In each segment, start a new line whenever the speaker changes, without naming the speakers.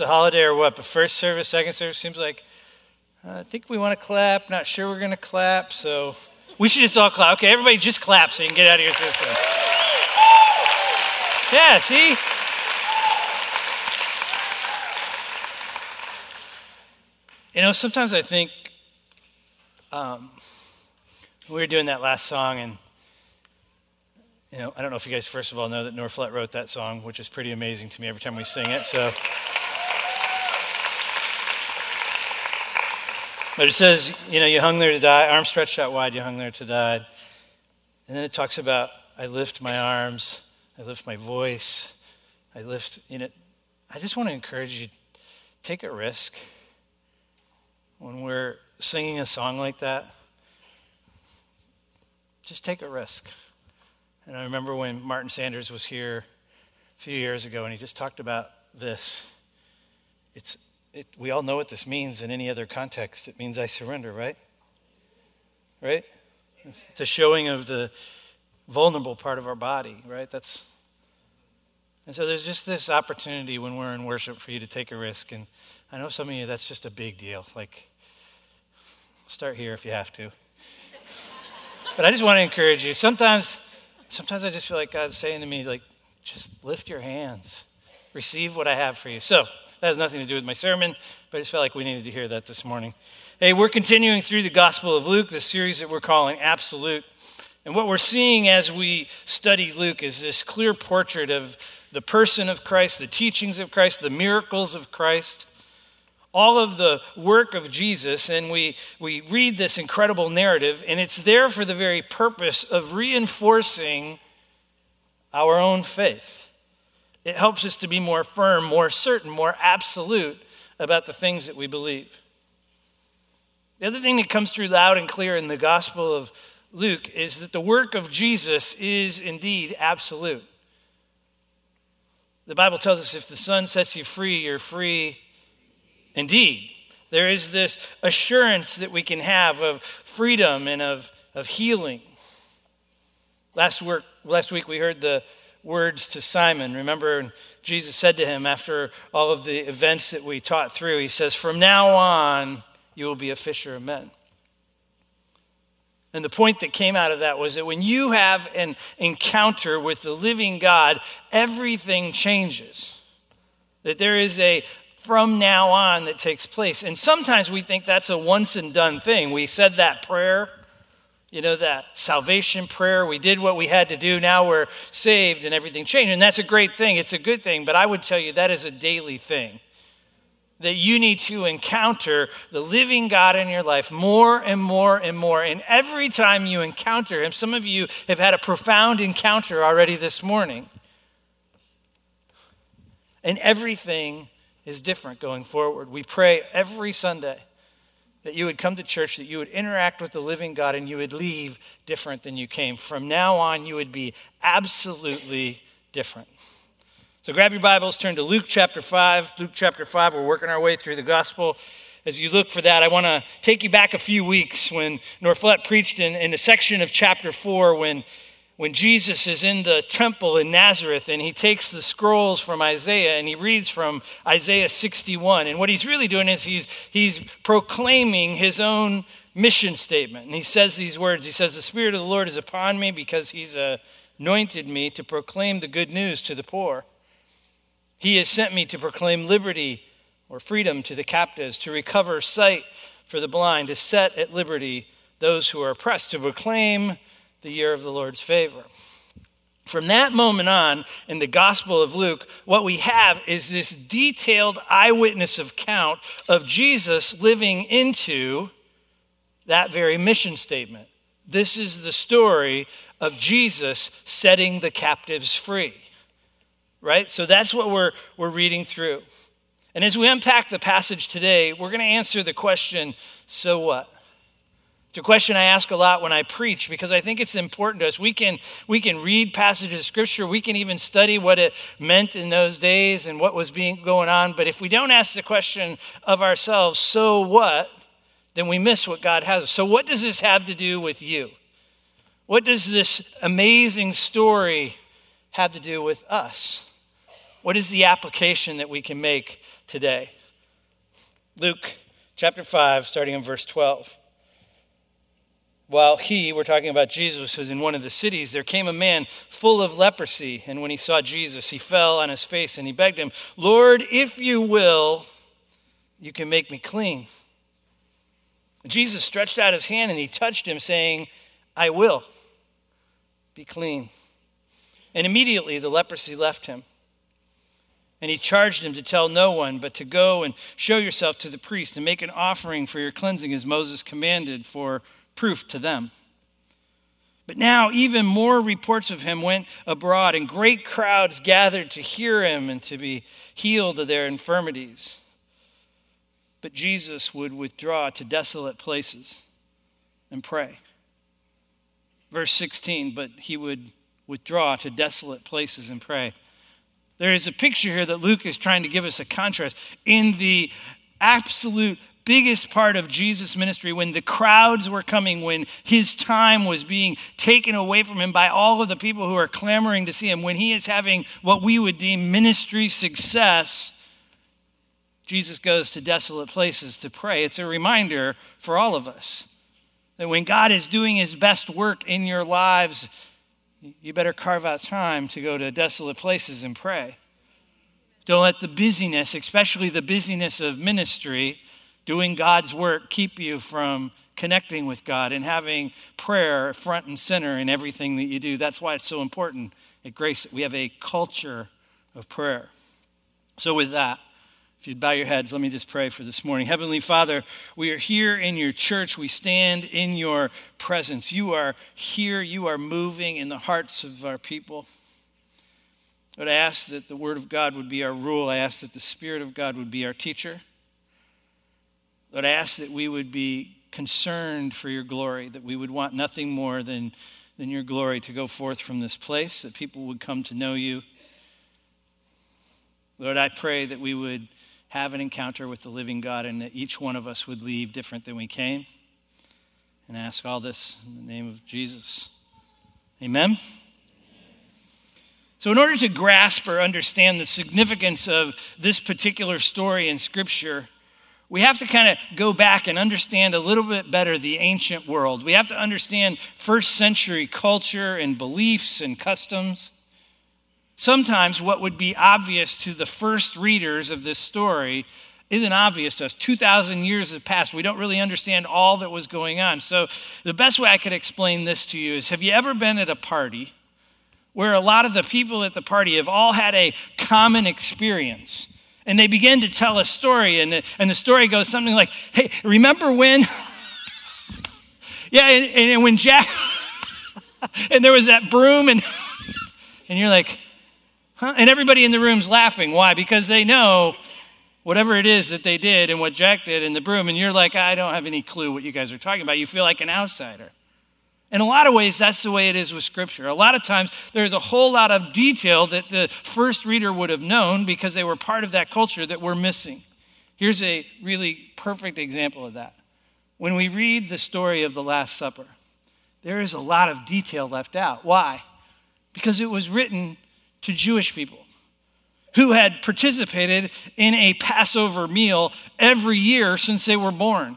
it's a holiday or what, but first service, second service seems like uh, I think we want to clap. Not sure we're going to clap, so we should just all clap. Okay, everybody just clap so you can get out of your system. Yeah, see? You know, sometimes I think um, we were doing that last song, and you know, I don't know if you guys first of all know that Norflet wrote that song, which is pretty amazing to me every time we sing it. So, but it says, you know, you hung there to die, arms stretched out wide, you hung there to die, and then it talks about I lift my arms, I lift my voice, I lift. You know, I just want to encourage you, take a risk when we're singing a song like that, just take a risk. And I remember when Martin Sanders was here a few years ago and he just talked about this. It's, it, we all know what this means in any other context. It means I surrender, right? Right? It's a showing of the vulnerable part of our body, right? That's and so there's just this opportunity when we're in worship for you to take a risk. And I know some of you that's just a big deal. Like Start here if you have to. But I just want to encourage you. Sometimes, sometimes I just feel like God's saying to me, like, just lift your hands, receive what I have for you. So that has nothing to do with my sermon, but I just felt like we needed to hear that this morning. Hey, we're continuing through the Gospel of Luke, the series that we're calling Absolute. And what we're seeing as we study Luke is this clear portrait of the person of Christ, the teachings of Christ, the miracles of Christ all of the work of Jesus, and we, we read this incredible narrative, and it's there for the very purpose of reinforcing our own faith. It helps us to be more firm, more certain, more absolute about the things that we believe. The other thing that comes through loud and clear in the Gospel of Luke is that the work of Jesus is indeed absolute. The Bible tells us if the Son sets you free, you're free Indeed, there is this assurance that we can have of freedom and of, of healing. Last, work, last week we heard the words to Simon. Remember, Jesus said to him after all of the events that we taught through, He says, From now on, you will be a fisher of men. And the point that came out of that was that when you have an encounter with the living God, everything changes. That there is a, from now on that takes place. And sometimes we think that's a once and done thing. We said that prayer, you know, that salvation prayer. We did what we had to do. Now we're saved and everything changed. And that's a great thing. It's a good thing. But I would tell you that is a daily thing. That you need to encounter the living God in your life more and more and more. And every time you encounter Him, some of you have had a profound encounter already this morning. And everything is different going forward. We pray every Sunday that you would come to church, that you would interact with the living God, and you would leave different than you came. From now on, you would be absolutely different. So grab your Bibles, turn to Luke chapter 5. Luke chapter 5, we're working our way through the gospel. As you look for that, I want to take you back a few weeks when Norflet preached in, in a section of chapter 4 when when Jesus is in the temple in Nazareth and he takes the scrolls from Isaiah and he reads from Isaiah 61. And what he's really doing is he's, he's proclaiming his own mission statement. And he says these words He says, The Spirit of the Lord is upon me because he's anointed me to proclaim the good news to the poor. He has sent me to proclaim liberty or freedom to the captives, to recover sight for the blind, to set at liberty those who are oppressed, to proclaim the year of the Lord's favor. From that moment on, in the Gospel of Luke, what we have is this detailed eyewitness account of Jesus living into that very mission statement. This is the story of Jesus setting the captives free. Right? So that's what we're, we're reading through. And as we unpack the passage today, we're going to answer the question so what? It's a question I ask a lot when I preach because I think it's important to us. We can, we can read passages of scripture, we can even study what it meant in those days and what was being going on, but if we don't ask the question of ourselves, so what, then we miss what God has. So what does this have to do with you? What does this amazing story have to do with us? What is the application that we can make today. Luke chapter 5, starting in verse 12. While he, we're talking about Jesus, was in one of the cities, there came a man full of leprosy. And when he saw Jesus, he fell on his face and he begged him, Lord, if you will, you can make me clean. Jesus stretched out his hand and he touched him, saying, I will be clean. And immediately the leprosy left him. And he charged him to tell no one, but to go and show yourself to the priest and make an offering for your cleansing as Moses commanded for proof to them. But now, even more reports of him went abroad, and great crowds gathered to hear him and to be healed of their infirmities. But Jesus would withdraw to desolate places and pray. Verse 16, but he would withdraw to desolate places and pray. There is a picture here that Luke is trying to give us a contrast. In the absolute biggest part of Jesus' ministry when the crowds were coming, when his time was being taken away from him by all of the people who are clamoring to see him, when he is having what we would deem ministry success, Jesus goes to desolate places to pray. It's a reminder for all of us that when God is doing his best work in your lives, you better carve out time to go to desolate places and pray. Don't let the busyness, especially the busyness of ministry, doing God's work keep you from connecting with God and having prayer front and center in everything that you do. That's why it's so important at Grace we have a culture of prayer. So, with that, if you'd bow your heads, let me just pray for this morning. Heavenly Father, we are here in your church. We stand in your presence. You are here. You are moving in the hearts of our people. But I ask that the Word of God would be our rule. I ask that the Spirit of God would be our teacher. Lord, I ask that we would be concerned for your glory, that we would want nothing more than, than your glory to go forth from this place, that people would come to know you. Lord, I pray that we would have an encounter with the living God and that each one of us would leave different than we came. And ask all this in the name of Jesus. Amen. So, in order to grasp or understand the significance of this particular story in Scripture, we have to kind of go back and understand a little bit better the ancient world. We have to understand first century culture and beliefs and customs. Sometimes what would be obvious to the first readers of this story isn't obvious to us. 2,000 years have passed. We don't really understand all that was going on. So, the best way I could explain this to you is have you ever been at a party where a lot of the people at the party have all had a common experience? And they begin to tell a story, and the, and the story goes something like, Hey, remember when? yeah, and, and when Jack, and there was that broom, and, and you're like, Huh? And everybody in the room's laughing. Why? Because they know whatever it is that they did and what Jack did in the broom, and you're like, I don't have any clue what you guys are talking about. You feel like an outsider. In a lot of ways, that's the way it is with Scripture. A lot of times, there's a whole lot of detail that the first reader would have known because they were part of that culture that we're missing. Here's a really perfect example of that. When we read the story of the Last Supper, there is a lot of detail left out. Why? Because it was written to Jewish people who had participated in a Passover meal every year since they were born.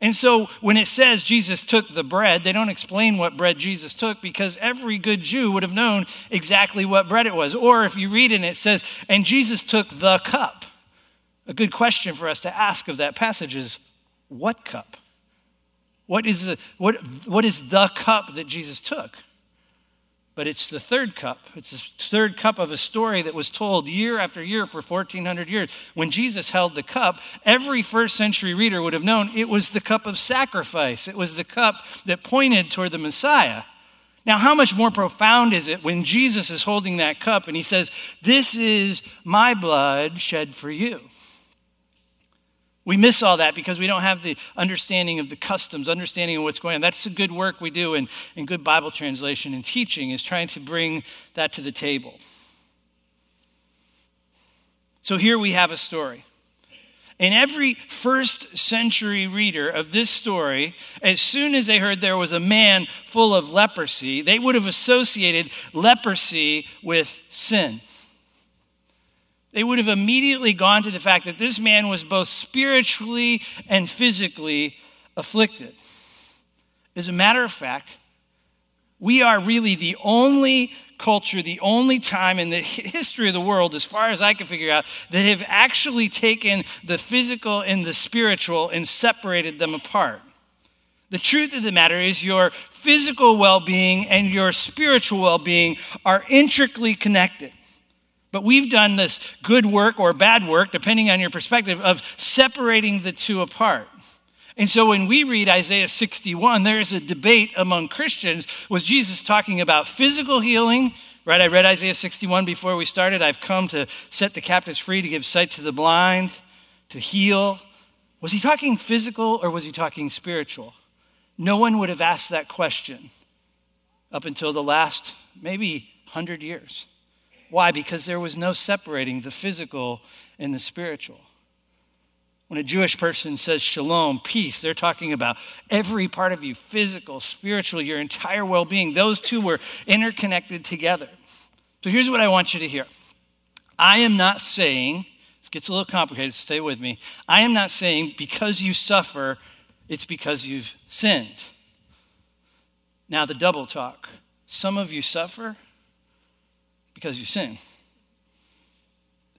And so when it says Jesus took the bread, they don't explain what bread Jesus took because every good Jew would have known exactly what bread it was. Or if you read it and it says, and Jesus took the cup. A good question for us to ask of that passage is, what cup? What is the, what, what is the cup that Jesus took? But it's the third cup. It's the third cup of a story that was told year after year for 1400 years. When Jesus held the cup, every first century reader would have known it was the cup of sacrifice. It was the cup that pointed toward the Messiah. Now, how much more profound is it when Jesus is holding that cup and he says, This is my blood shed for you? We miss all that because we don't have the understanding of the customs, understanding of what's going on. That's the good work we do in, in good Bible translation and teaching, is trying to bring that to the table. So here we have a story. And every first century reader of this story, as soon as they heard there was a man full of leprosy, they would have associated leprosy with sin. They would have immediately gone to the fact that this man was both spiritually and physically afflicted. As a matter of fact, we are really the only culture, the only time in the history of the world, as far as I can figure out, that have actually taken the physical and the spiritual and separated them apart. The truth of the matter is, your physical well being and your spiritual well being are intricately connected. But we've done this good work or bad work, depending on your perspective, of separating the two apart. And so when we read Isaiah 61, there is a debate among Christians. Was Jesus talking about physical healing? Right? I read Isaiah 61 before we started. I've come to set the captives free, to give sight to the blind, to heal. Was he talking physical or was he talking spiritual? No one would have asked that question up until the last maybe 100 years. Why? Because there was no separating the physical and the spiritual. When a Jewish person says shalom, peace, they're talking about every part of you physical, spiritual, your entire well being. Those two were interconnected together. So here's what I want you to hear I am not saying, this gets a little complicated, stay with me. I am not saying because you suffer, it's because you've sinned. Now, the double talk. Some of you suffer because you sin.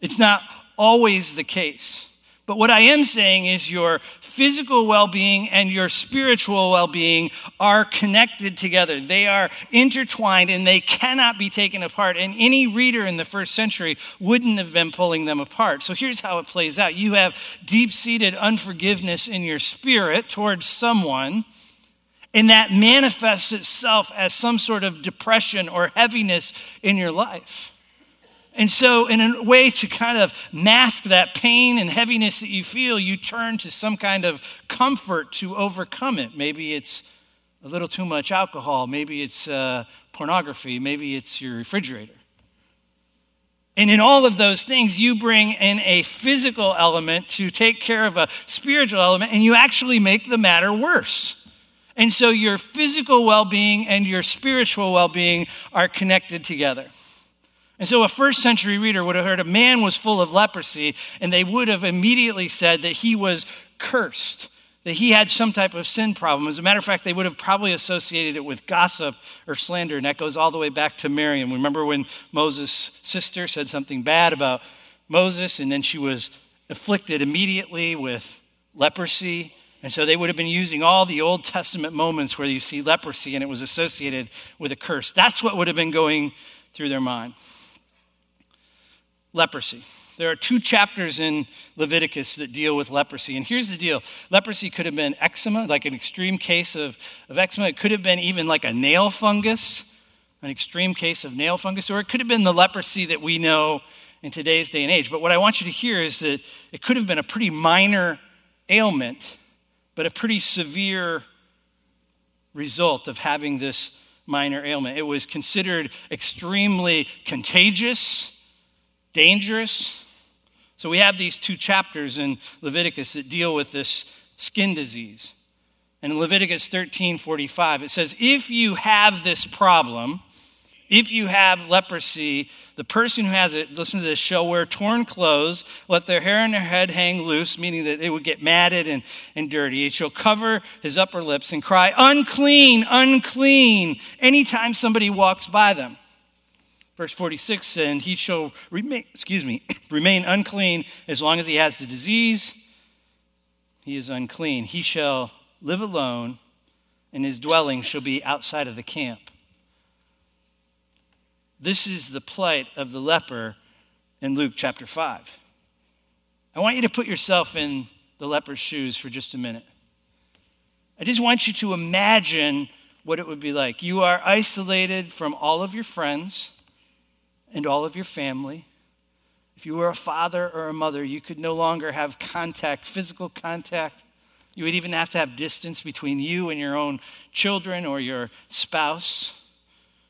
It's not always the case. But what I am saying is your physical well being and your spiritual well being are connected together. They are intertwined and they cannot be taken apart. And any reader in the first century wouldn't have been pulling them apart. So here's how it plays out you have deep seated unforgiveness in your spirit towards someone. And that manifests itself as some sort of depression or heaviness in your life. And so, in a way to kind of mask that pain and heaviness that you feel, you turn to some kind of comfort to overcome it. Maybe it's a little too much alcohol, maybe it's uh, pornography, maybe it's your refrigerator. And in all of those things, you bring in a physical element to take care of a spiritual element, and you actually make the matter worse. And so, your physical well being and your spiritual well being are connected together. And so a first century reader would have heard a man was full of leprosy, and they would have immediately said that he was cursed, that he had some type of sin problem. As a matter of fact, they would have probably associated it with gossip or slander, and that goes all the way back to Miriam. Remember when Moses' sister said something bad about Moses, and then she was afflicted immediately with leprosy? And so they would have been using all the Old Testament moments where you see leprosy and it was associated with a curse. That's what would have been going through their mind leprosy. There are two chapters in Leviticus that deal with leprosy. And here's the deal leprosy could have been eczema, like an extreme case of, of eczema. It could have been even like a nail fungus, an extreme case of nail fungus, or it could have been the leprosy that we know in today's day and age. But what I want you to hear is that it could have been a pretty minor ailment, but a pretty severe result of having this minor ailment. It was considered extremely contagious dangerous. So we have these two chapters in Leviticus that deal with this skin disease. And in Leviticus 13 45, it says, If you have this problem, if you have leprosy, the person who has it, listen to this, shall wear torn clothes, let their hair on their head hang loose, meaning that it would get matted and, and dirty. It shall cover his upper lips and cry, Unclean, unclean, anytime somebody walks by them. Verse 46, and he shall remain, excuse me, remain unclean as long as he has the disease. He is unclean. He shall live alone, and his dwelling shall be outside of the camp. This is the plight of the leper in Luke chapter 5. I want you to put yourself in the leper's shoes for just a minute. I just want you to imagine what it would be like. You are isolated from all of your friends and all of your family. If you were a father or a mother, you could no longer have contact, physical contact. You would even have to have distance between you and your own children or your spouse.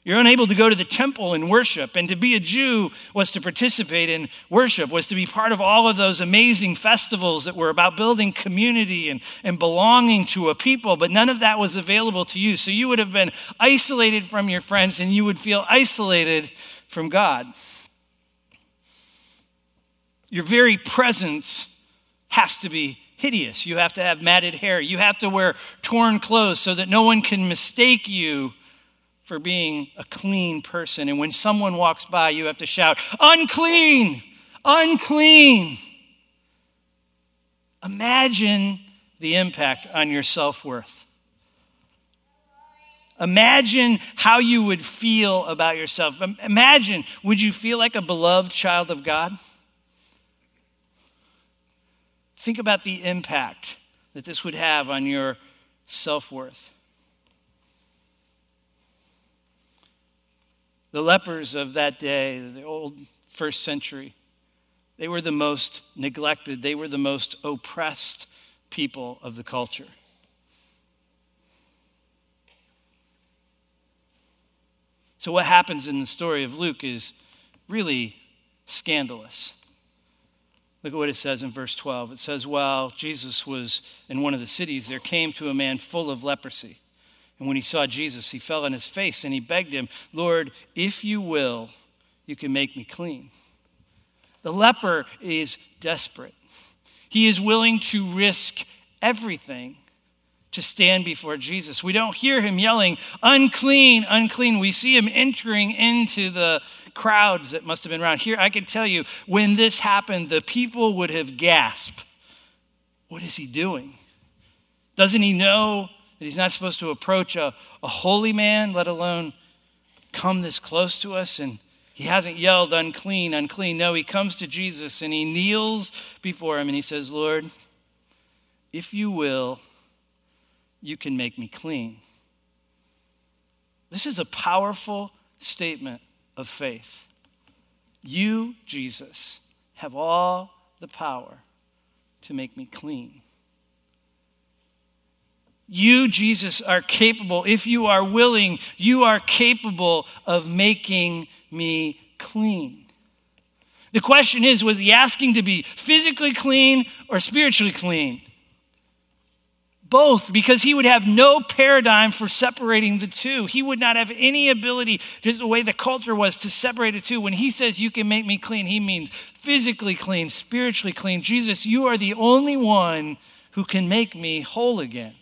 You're unable to go to the temple and worship. And to be a Jew was to participate in worship, was to be part of all of those amazing festivals that were about building community and, and belonging to a people. But none of that was available to you. So you would have been isolated from your friends and you would feel isolated from God. Your very presence has to be hideous. You have to have matted hair. You have to wear torn clothes so that no one can mistake you for being a clean person. And when someone walks by, you have to shout, Unclean! Unclean! Imagine the impact on your self worth. Imagine how you would feel about yourself. Imagine, would you feel like a beloved child of God? Think about the impact that this would have on your self worth. The lepers of that day, the old first century, they were the most neglected, they were the most oppressed people of the culture. So, what happens in the story of Luke is really scandalous. Look at what it says in verse 12. It says, While Jesus was in one of the cities, there came to a man full of leprosy. And when he saw Jesus, he fell on his face and he begged him, Lord, if you will, you can make me clean. The leper is desperate. He is willing to risk everything to stand before Jesus. We don't hear him yelling, unclean, unclean. We see him entering into the crowds that must have been around. Here, I can tell you, when this happened, the people would have gasped. What is he doing? Doesn't he know that he's not supposed to approach a, a holy man, let alone come this close to us? And he hasn't yelled, unclean, unclean. No, he comes to Jesus and he kneels before him and he says, Lord, if you will, you can make me clean. This is a powerful statement of faith. You, Jesus, have all the power to make me clean. You, Jesus, are capable, if you are willing, you are capable of making me clean. The question is was he asking to be physically clean or spiritually clean? both because he would have no paradigm for separating the two. He would not have any ability, just the way the culture was, to separate the two. When he says, You can make me clean, he means physically clean, spiritually clean. Jesus, you are the only one who can make me whole again.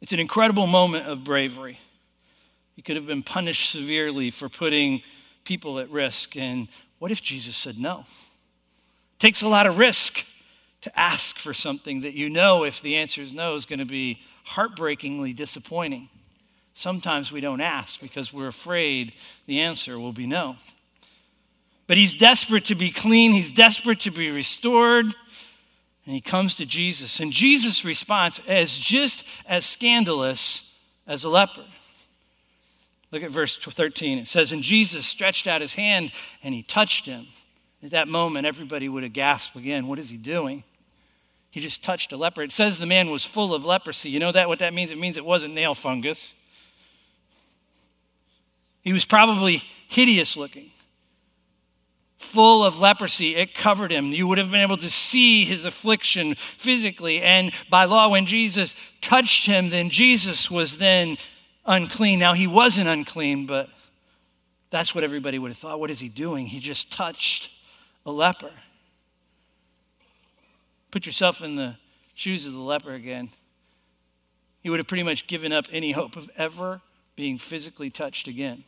It's an incredible moment of bravery. He could have been punished severely for putting people at risk. And what if Jesus said no? It takes a lot of risk to ask for something that you know, if the answer is no, is going to be heartbreakingly disappointing. Sometimes we don't ask because we're afraid the answer will be no. But he's desperate to be clean, he's desperate to be restored, and he comes to Jesus. And Jesus' response is just as scandalous as a leper. Look at verse 13. It says, And Jesus stretched out his hand and he touched him. At that moment, everybody would have gasped again, What is he doing? He just touched a leper. It says the man was full of leprosy. You know that what that means? It means it wasn't nail fungus. He was probably hideous looking, full of leprosy. It covered him. You would have been able to see his affliction physically. And by law, when Jesus touched him, then Jesus was then unclean. Now, he wasn't unclean, but that's what everybody would have thought. What is he doing? He just touched a leper. Put yourself in the shoes of the leper again. He would have pretty much given up any hope of ever being physically touched again.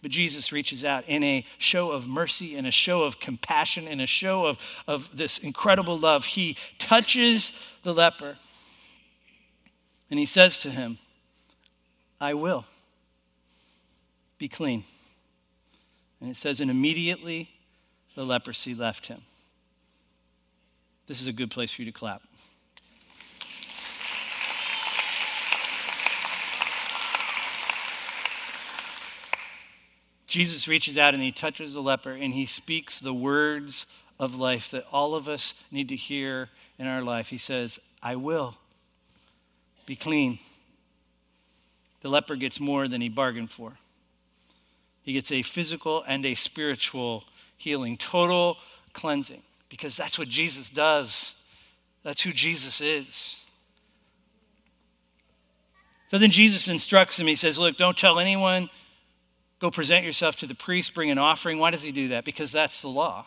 But Jesus reaches out in a show of mercy, in a show of compassion, in a show of, of this incredible love. He touches the leper and he says to him, I will be clean. And it says, and immediately the leprosy left him this is a good place for you to clap. Jesus reaches out and he touches the leper and he speaks the words of life that all of us need to hear in our life. He says, I will be clean. The leper gets more than he bargained for. He gets a physical and a spiritual healing, total cleansing because that's what Jesus does. That's who Jesus is. So then Jesus instructs him. He says, Look, don't tell anyone Go present yourself to the priest, bring an offering. Why does he do that? Because that's the law.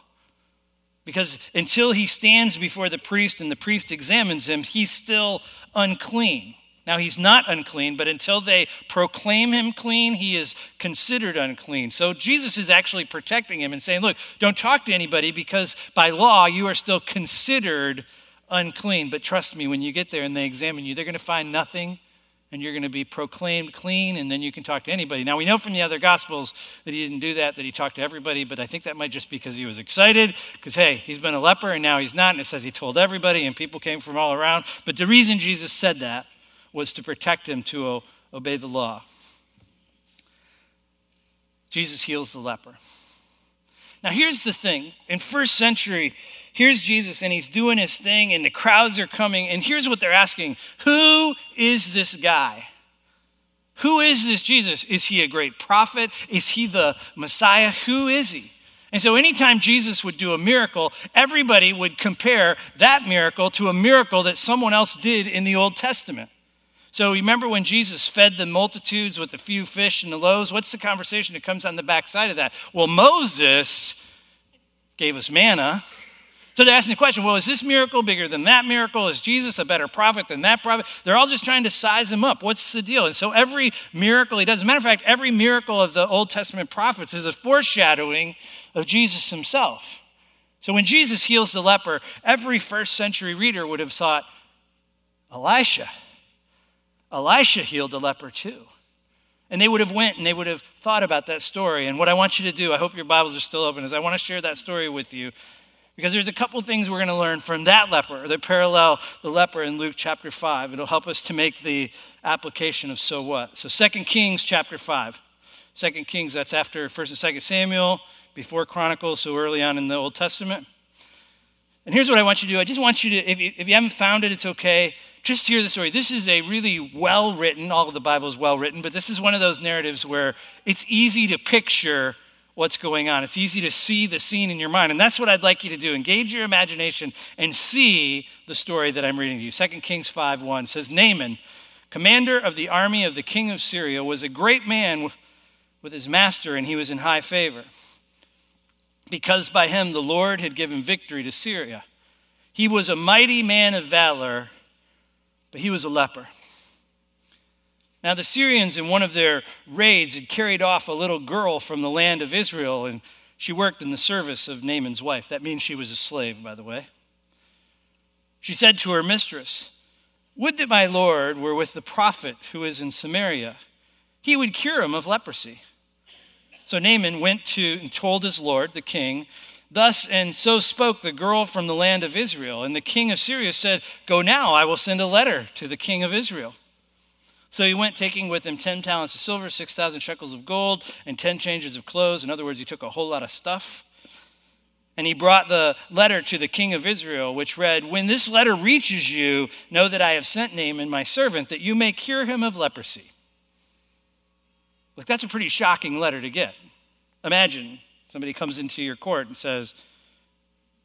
Because until he stands before the priest and the priest examines him, he's still unclean. Now, he's not unclean, but until they proclaim him clean, he is considered unclean. So, Jesus is actually protecting him and saying, Look, don't talk to anybody because by law you are still considered unclean. But trust me, when you get there and they examine you, they're going to find nothing and you're going to be proclaimed clean, and then you can talk to anybody. Now, we know from the other Gospels that he didn't do that, that he talked to everybody, but I think that might just be because he was excited, because, hey, he's been a leper and now he's not, and it says he told everybody, and people came from all around. But the reason Jesus said that was to protect him to obey the law. Jesus heals the leper. Now, here's the thing in first century, here's Jesus and he's doing his thing, and the crowds are coming. And here's what they're asking Who is this guy? Who is this Jesus? Is he a great prophet? Is he the Messiah? Who is he? And so, anytime Jesus would do a miracle, everybody would compare that miracle to a miracle that someone else did in the Old Testament. So, remember when Jesus fed the multitudes with a few fish and the loaves? What's the conversation that comes on the backside of that? Well, Moses gave us manna. So they're asking the question well, is this miracle bigger than that miracle? Is Jesus a better prophet than that prophet? They're all just trying to size him up. What's the deal? And so every miracle he does, as a matter of fact, every miracle of the Old Testament prophets is a foreshadowing of Jesus himself. So when Jesus heals the leper, every first century reader would have thought, Elisha. Elisha healed the leper too. And they would have went and they would have thought about that story. And what I want you to do, I hope your Bibles are still open, is I want to share that story with you because there's a couple things we're going to learn from that leper that parallel the leper in Luke chapter 5. It'll help us to make the application of so what. So 2 Kings chapter 5. 2 Kings, that's after 1st and 2nd Samuel, before Chronicles, so early on in the Old Testament. And here's what I want you to do. I just want you to, if you, if you haven't found it, it's okay just hear the story. This is a really well written, all of the Bible is well written, but this is one of those narratives where it's easy to picture what's going on. It's easy to see the scene in your mind. And that's what I'd like you to do. Engage your imagination and see the story that I'm reading to you. 2 Kings 5 1 says, Naaman, commander of the army of the king of Syria, was a great man with his master, and he was in high favor. Because by him the Lord had given victory to Syria. He was a mighty man of valor but he was a leper. Now, the Syrians, in one of their raids, had carried off a little girl from the land of Israel, and she worked in the service of Naaman's wife. That means she was a slave, by the way. She said to her mistress, Would that my Lord were with the prophet who is in Samaria. He would cure him of leprosy. So Naaman went to and told his Lord, the king, Thus and so spoke the girl from the land of Israel. And the king of Syria said, Go now, I will send a letter to the king of Israel. So he went, taking with him 10 talents of silver, 6,000 shekels of gold, and 10 changes of clothes. In other words, he took a whole lot of stuff. And he brought the letter to the king of Israel, which read, When this letter reaches you, know that I have sent Naaman, my servant, that you may cure him of leprosy. Look, that's a pretty shocking letter to get. Imagine Somebody comes into your court and says,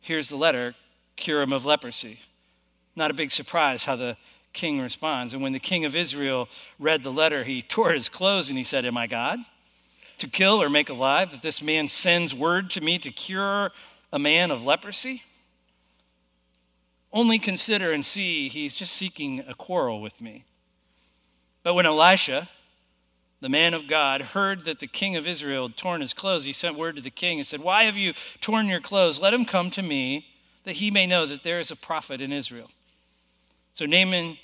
Here's the letter, cure him of leprosy. Not a big surprise how the king responds. And when the king of Israel read the letter, he tore his clothes and he said, Am I God? To kill or make alive, that this man sends word to me to cure a man of leprosy? Only consider and see he's just seeking a quarrel with me. But when Elisha, the man of God, heard that the king of Israel had torn his clothes, he sent word to the king and said, Why have you torn your clothes? Let him come to me, that he may know that there is a prophet in Israel. So Naaman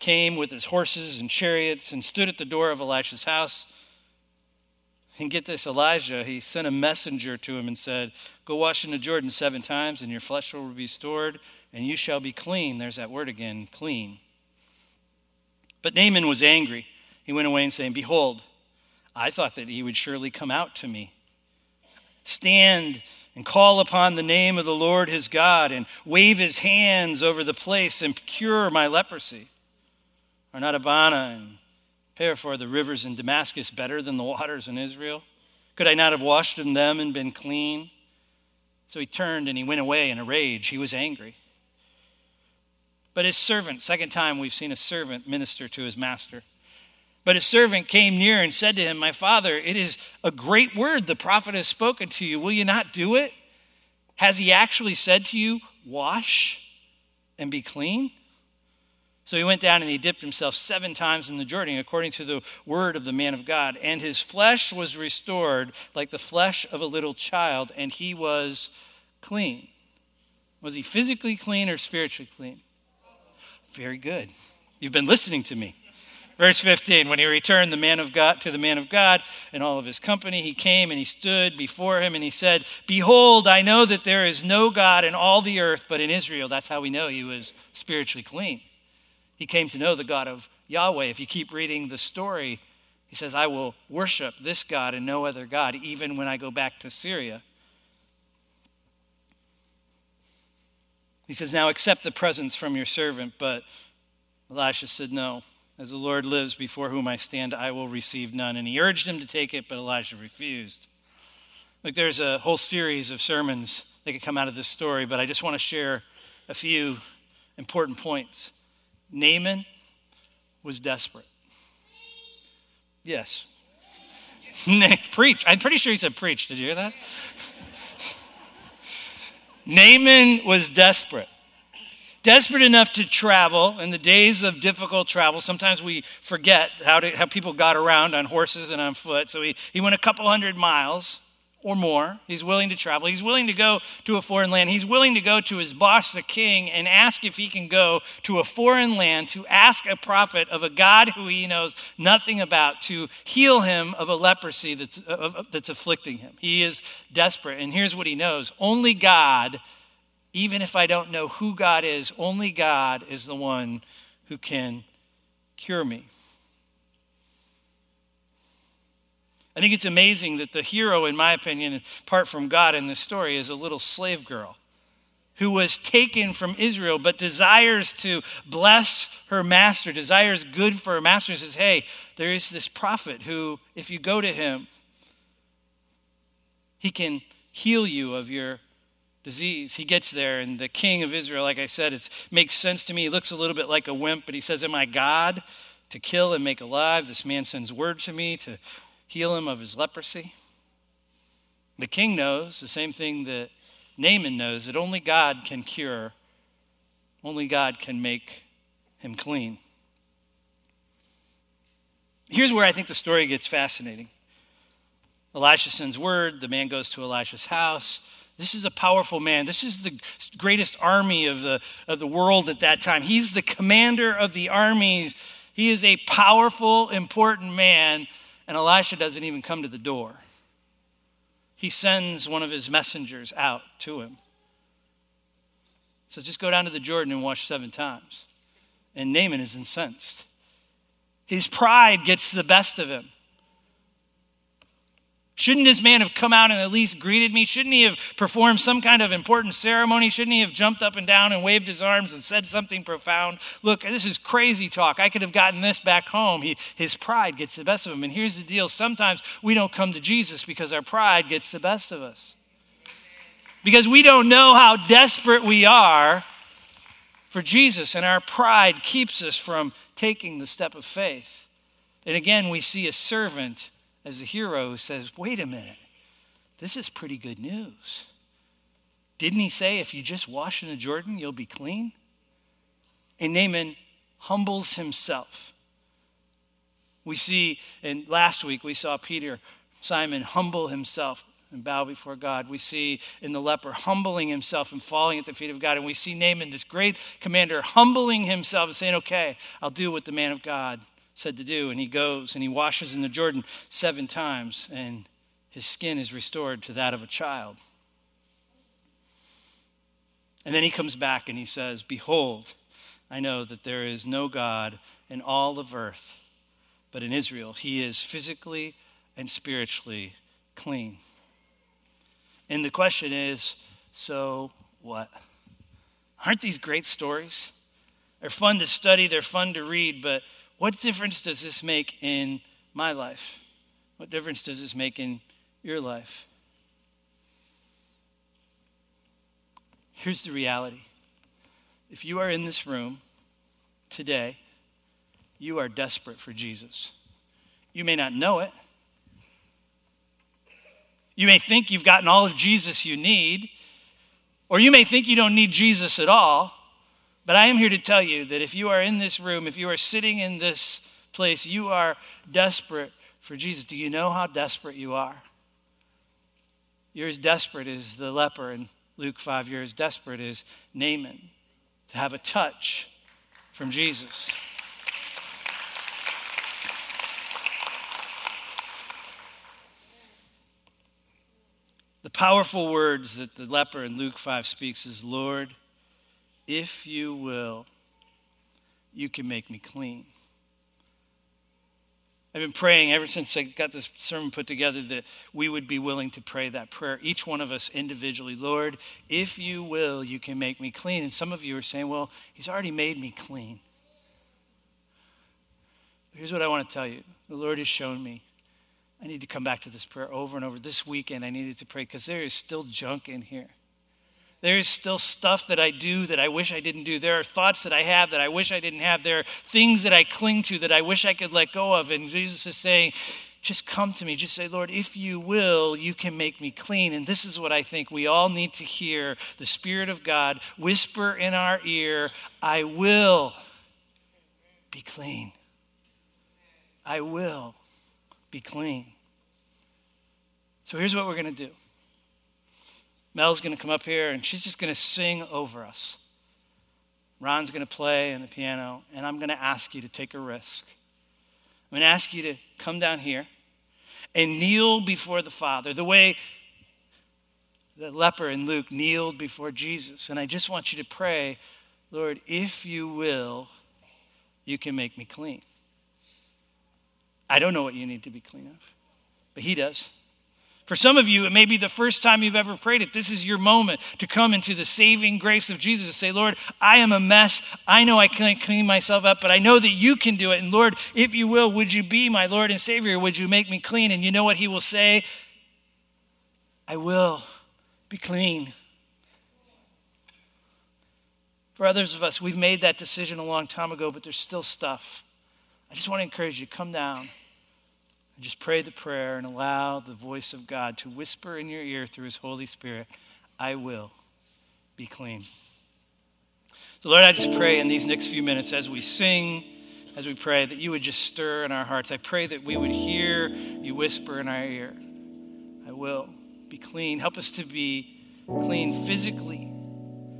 came with his horses and chariots and stood at the door of Elisha's house. And get this, Elijah, he sent a messenger to him and said, Go wash in the Jordan seven times, and your flesh will be restored, and you shall be clean. There's that word again, clean. But Naaman was angry he went away and saying, Behold, I thought that he would surely come out to me. Stand and call upon the name of the Lord his God and wave his hands over the place and cure my leprosy. Are not Abana and Pharpar, the rivers in Damascus, better than the waters in Israel? Could I not have washed in them and been clean? So he turned and he went away in a rage. He was angry. But his servant, second time we've seen a servant minister to his master. But his servant came near and said to him, My father, it is a great word the prophet has spoken to you. Will you not do it? Has he actually said to you, Wash and be clean? So he went down and he dipped himself seven times in the Jordan, according to the word of the man of God. And his flesh was restored like the flesh of a little child, and he was clean. Was he physically clean or spiritually clean? Very good. You've been listening to me. Verse 15, when he returned the man of God to the man of God and all of his company, he came and he stood before him and he said, Behold, I know that there is no God in all the earth but in Israel. That's how we know he was spiritually clean. He came to know the God of Yahweh. If you keep reading the story, he says, I will worship this God and no other God, even when I go back to Syria. He says, Now accept the presents from your servant. But Elisha said, No. As the Lord lives before whom I stand, I will receive none. And he urged him to take it, but Elijah refused. Like there's a whole series of sermons that could come out of this story, but I just want to share a few important points. Naaman was desperate. Yes. preach. I'm pretty sure he said preach. Did you hear that? Naaman was desperate desperate enough to travel in the days of difficult travel. Sometimes we forget how, to, how people got around on horses and on foot. So he, he went a couple hundred miles or more. He's willing to travel. He's willing to go to a foreign land. He's willing to go to his boss, the king, and ask if he can go to a foreign land to ask a prophet of a God who he knows nothing about to heal him of a leprosy that's, uh, that's afflicting him. He is desperate. And here's what he knows only God even if I don't know who God is, only God is the one who can cure me. I think it's amazing that the hero, in my opinion, apart from God in this story, is a little slave girl who was taken from Israel but desires to bless her master, desires good for her master, and says, Hey, there is this prophet who, if you go to him, he can heal you of your disease. He gets there, and the king of Israel, like I said, it makes sense to me. He looks a little bit like a wimp, but he says, Am I God to kill and make alive? This man sends word to me to heal him of his leprosy. The king knows the same thing that Naaman knows that only God can cure, only God can make him clean. Here's where I think the story gets fascinating. Elisha sends word, the man goes to Elisha's house. This is a powerful man. This is the greatest army of the, of the world at that time. He's the commander of the armies. He is a powerful, important man, and Elisha doesn't even come to the door. He sends one of his messengers out to him. Says, just go down to the Jordan and wash seven times. And Naaman is incensed. His pride gets the best of him. Shouldn't this man have come out and at least greeted me? Shouldn't he have performed some kind of important ceremony? Shouldn't he have jumped up and down and waved his arms and said something profound? Look, this is crazy talk. I could have gotten this back home. He, his pride gets the best of him. And here's the deal sometimes we don't come to Jesus because our pride gets the best of us. Because we don't know how desperate we are for Jesus, and our pride keeps us from taking the step of faith. And again, we see a servant as the hero says, wait a minute, this is pretty good news. Didn't he say, if you just wash in the Jordan, you'll be clean? And Naaman humbles himself. We see, and last week we saw Peter, Simon, humble himself and bow before God. We see in the leper humbling himself and falling at the feet of God. And we see Naaman, this great commander, humbling himself and saying, Okay, I'll do what the man of God said to do. And he goes and he washes in the Jordan seven times, and his skin is restored to that of a child. And then he comes back and he says, Behold, I know that there is no God in all of earth, but in Israel he is physically and spiritually clean. And the question is so what? Aren't these great stories? They're fun to study, they're fun to read, but what difference does this make in my life? What difference does this make in your life? Here's the reality if you are in this room today, you are desperate for Jesus. You may not know it. You may think you've gotten all of Jesus you need, or you may think you don't need Jesus at all. But I am here to tell you that if you are in this room, if you are sitting in this place, you are desperate for Jesus. Do you know how desperate you are? You're as desperate as the leper in Luke 5. You're as desperate as Naaman to have a touch from Jesus. The powerful words that the leper in Luke 5 speaks is Lord, if you will, you can make me clean. I've been praying ever since I got this sermon put together that we would be willing to pray that prayer, each one of us individually. Lord, if you will, you can make me clean. And some of you are saying, well, he's already made me clean. But Here's what I want to tell you the Lord has shown me I need to come back to this prayer over and over. This weekend, I needed to pray because there is still junk in here. There is still stuff that I do that I wish I didn't do. There are thoughts that I have that I wish I didn't have. There are things that I cling to that I wish I could let go of. And Jesus is saying, just come to me. Just say, Lord, if you will, you can make me clean. And this is what I think we all need to hear the Spirit of God whisper in our ear I will be clean. I will be clean. So here's what we're going to do Mel's going to come up here and she's just going to sing over us. Ron's going to play on the piano, and I'm going to ask you to take a risk. I'm going to ask you to come down here and kneel before the Father, the way the leper in Luke kneeled before Jesus. And I just want you to pray, Lord, if you will, you can make me clean. I don't know what you need to be clean of, but He does. For some of you, it may be the first time you've ever prayed it. This is your moment to come into the saving grace of Jesus and say, Lord, I am a mess. I know I can't clean myself up, but I know that you can do it. And Lord, if you will, would you be my Lord and Savior? Would you make me clean? And you know what he will say? I will be clean. For others of us, we've made that decision a long time ago, but there's still stuff. I just want to encourage you come down just pray the prayer and allow the voice of God to whisper in your ear through his Holy Spirit, I will be clean. So, Lord, I just pray in these next few minutes as we sing, as we pray, that you would just stir in our hearts. I pray that we would hear you whisper in our ear, I will be clean. Help us to be clean physically.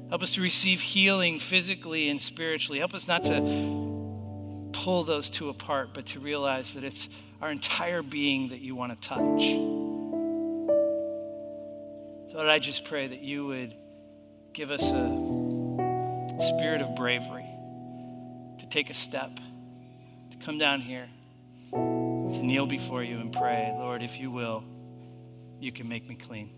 Help us to receive healing physically and spiritually. Help us not to pull those two apart, but to realize that it's our entire being that you want to touch. So, Lord, I just pray that you would give us a spirit of bravery to take a step, to come down here, to kneel before you and pray, Lord, if you will, you can make me clean.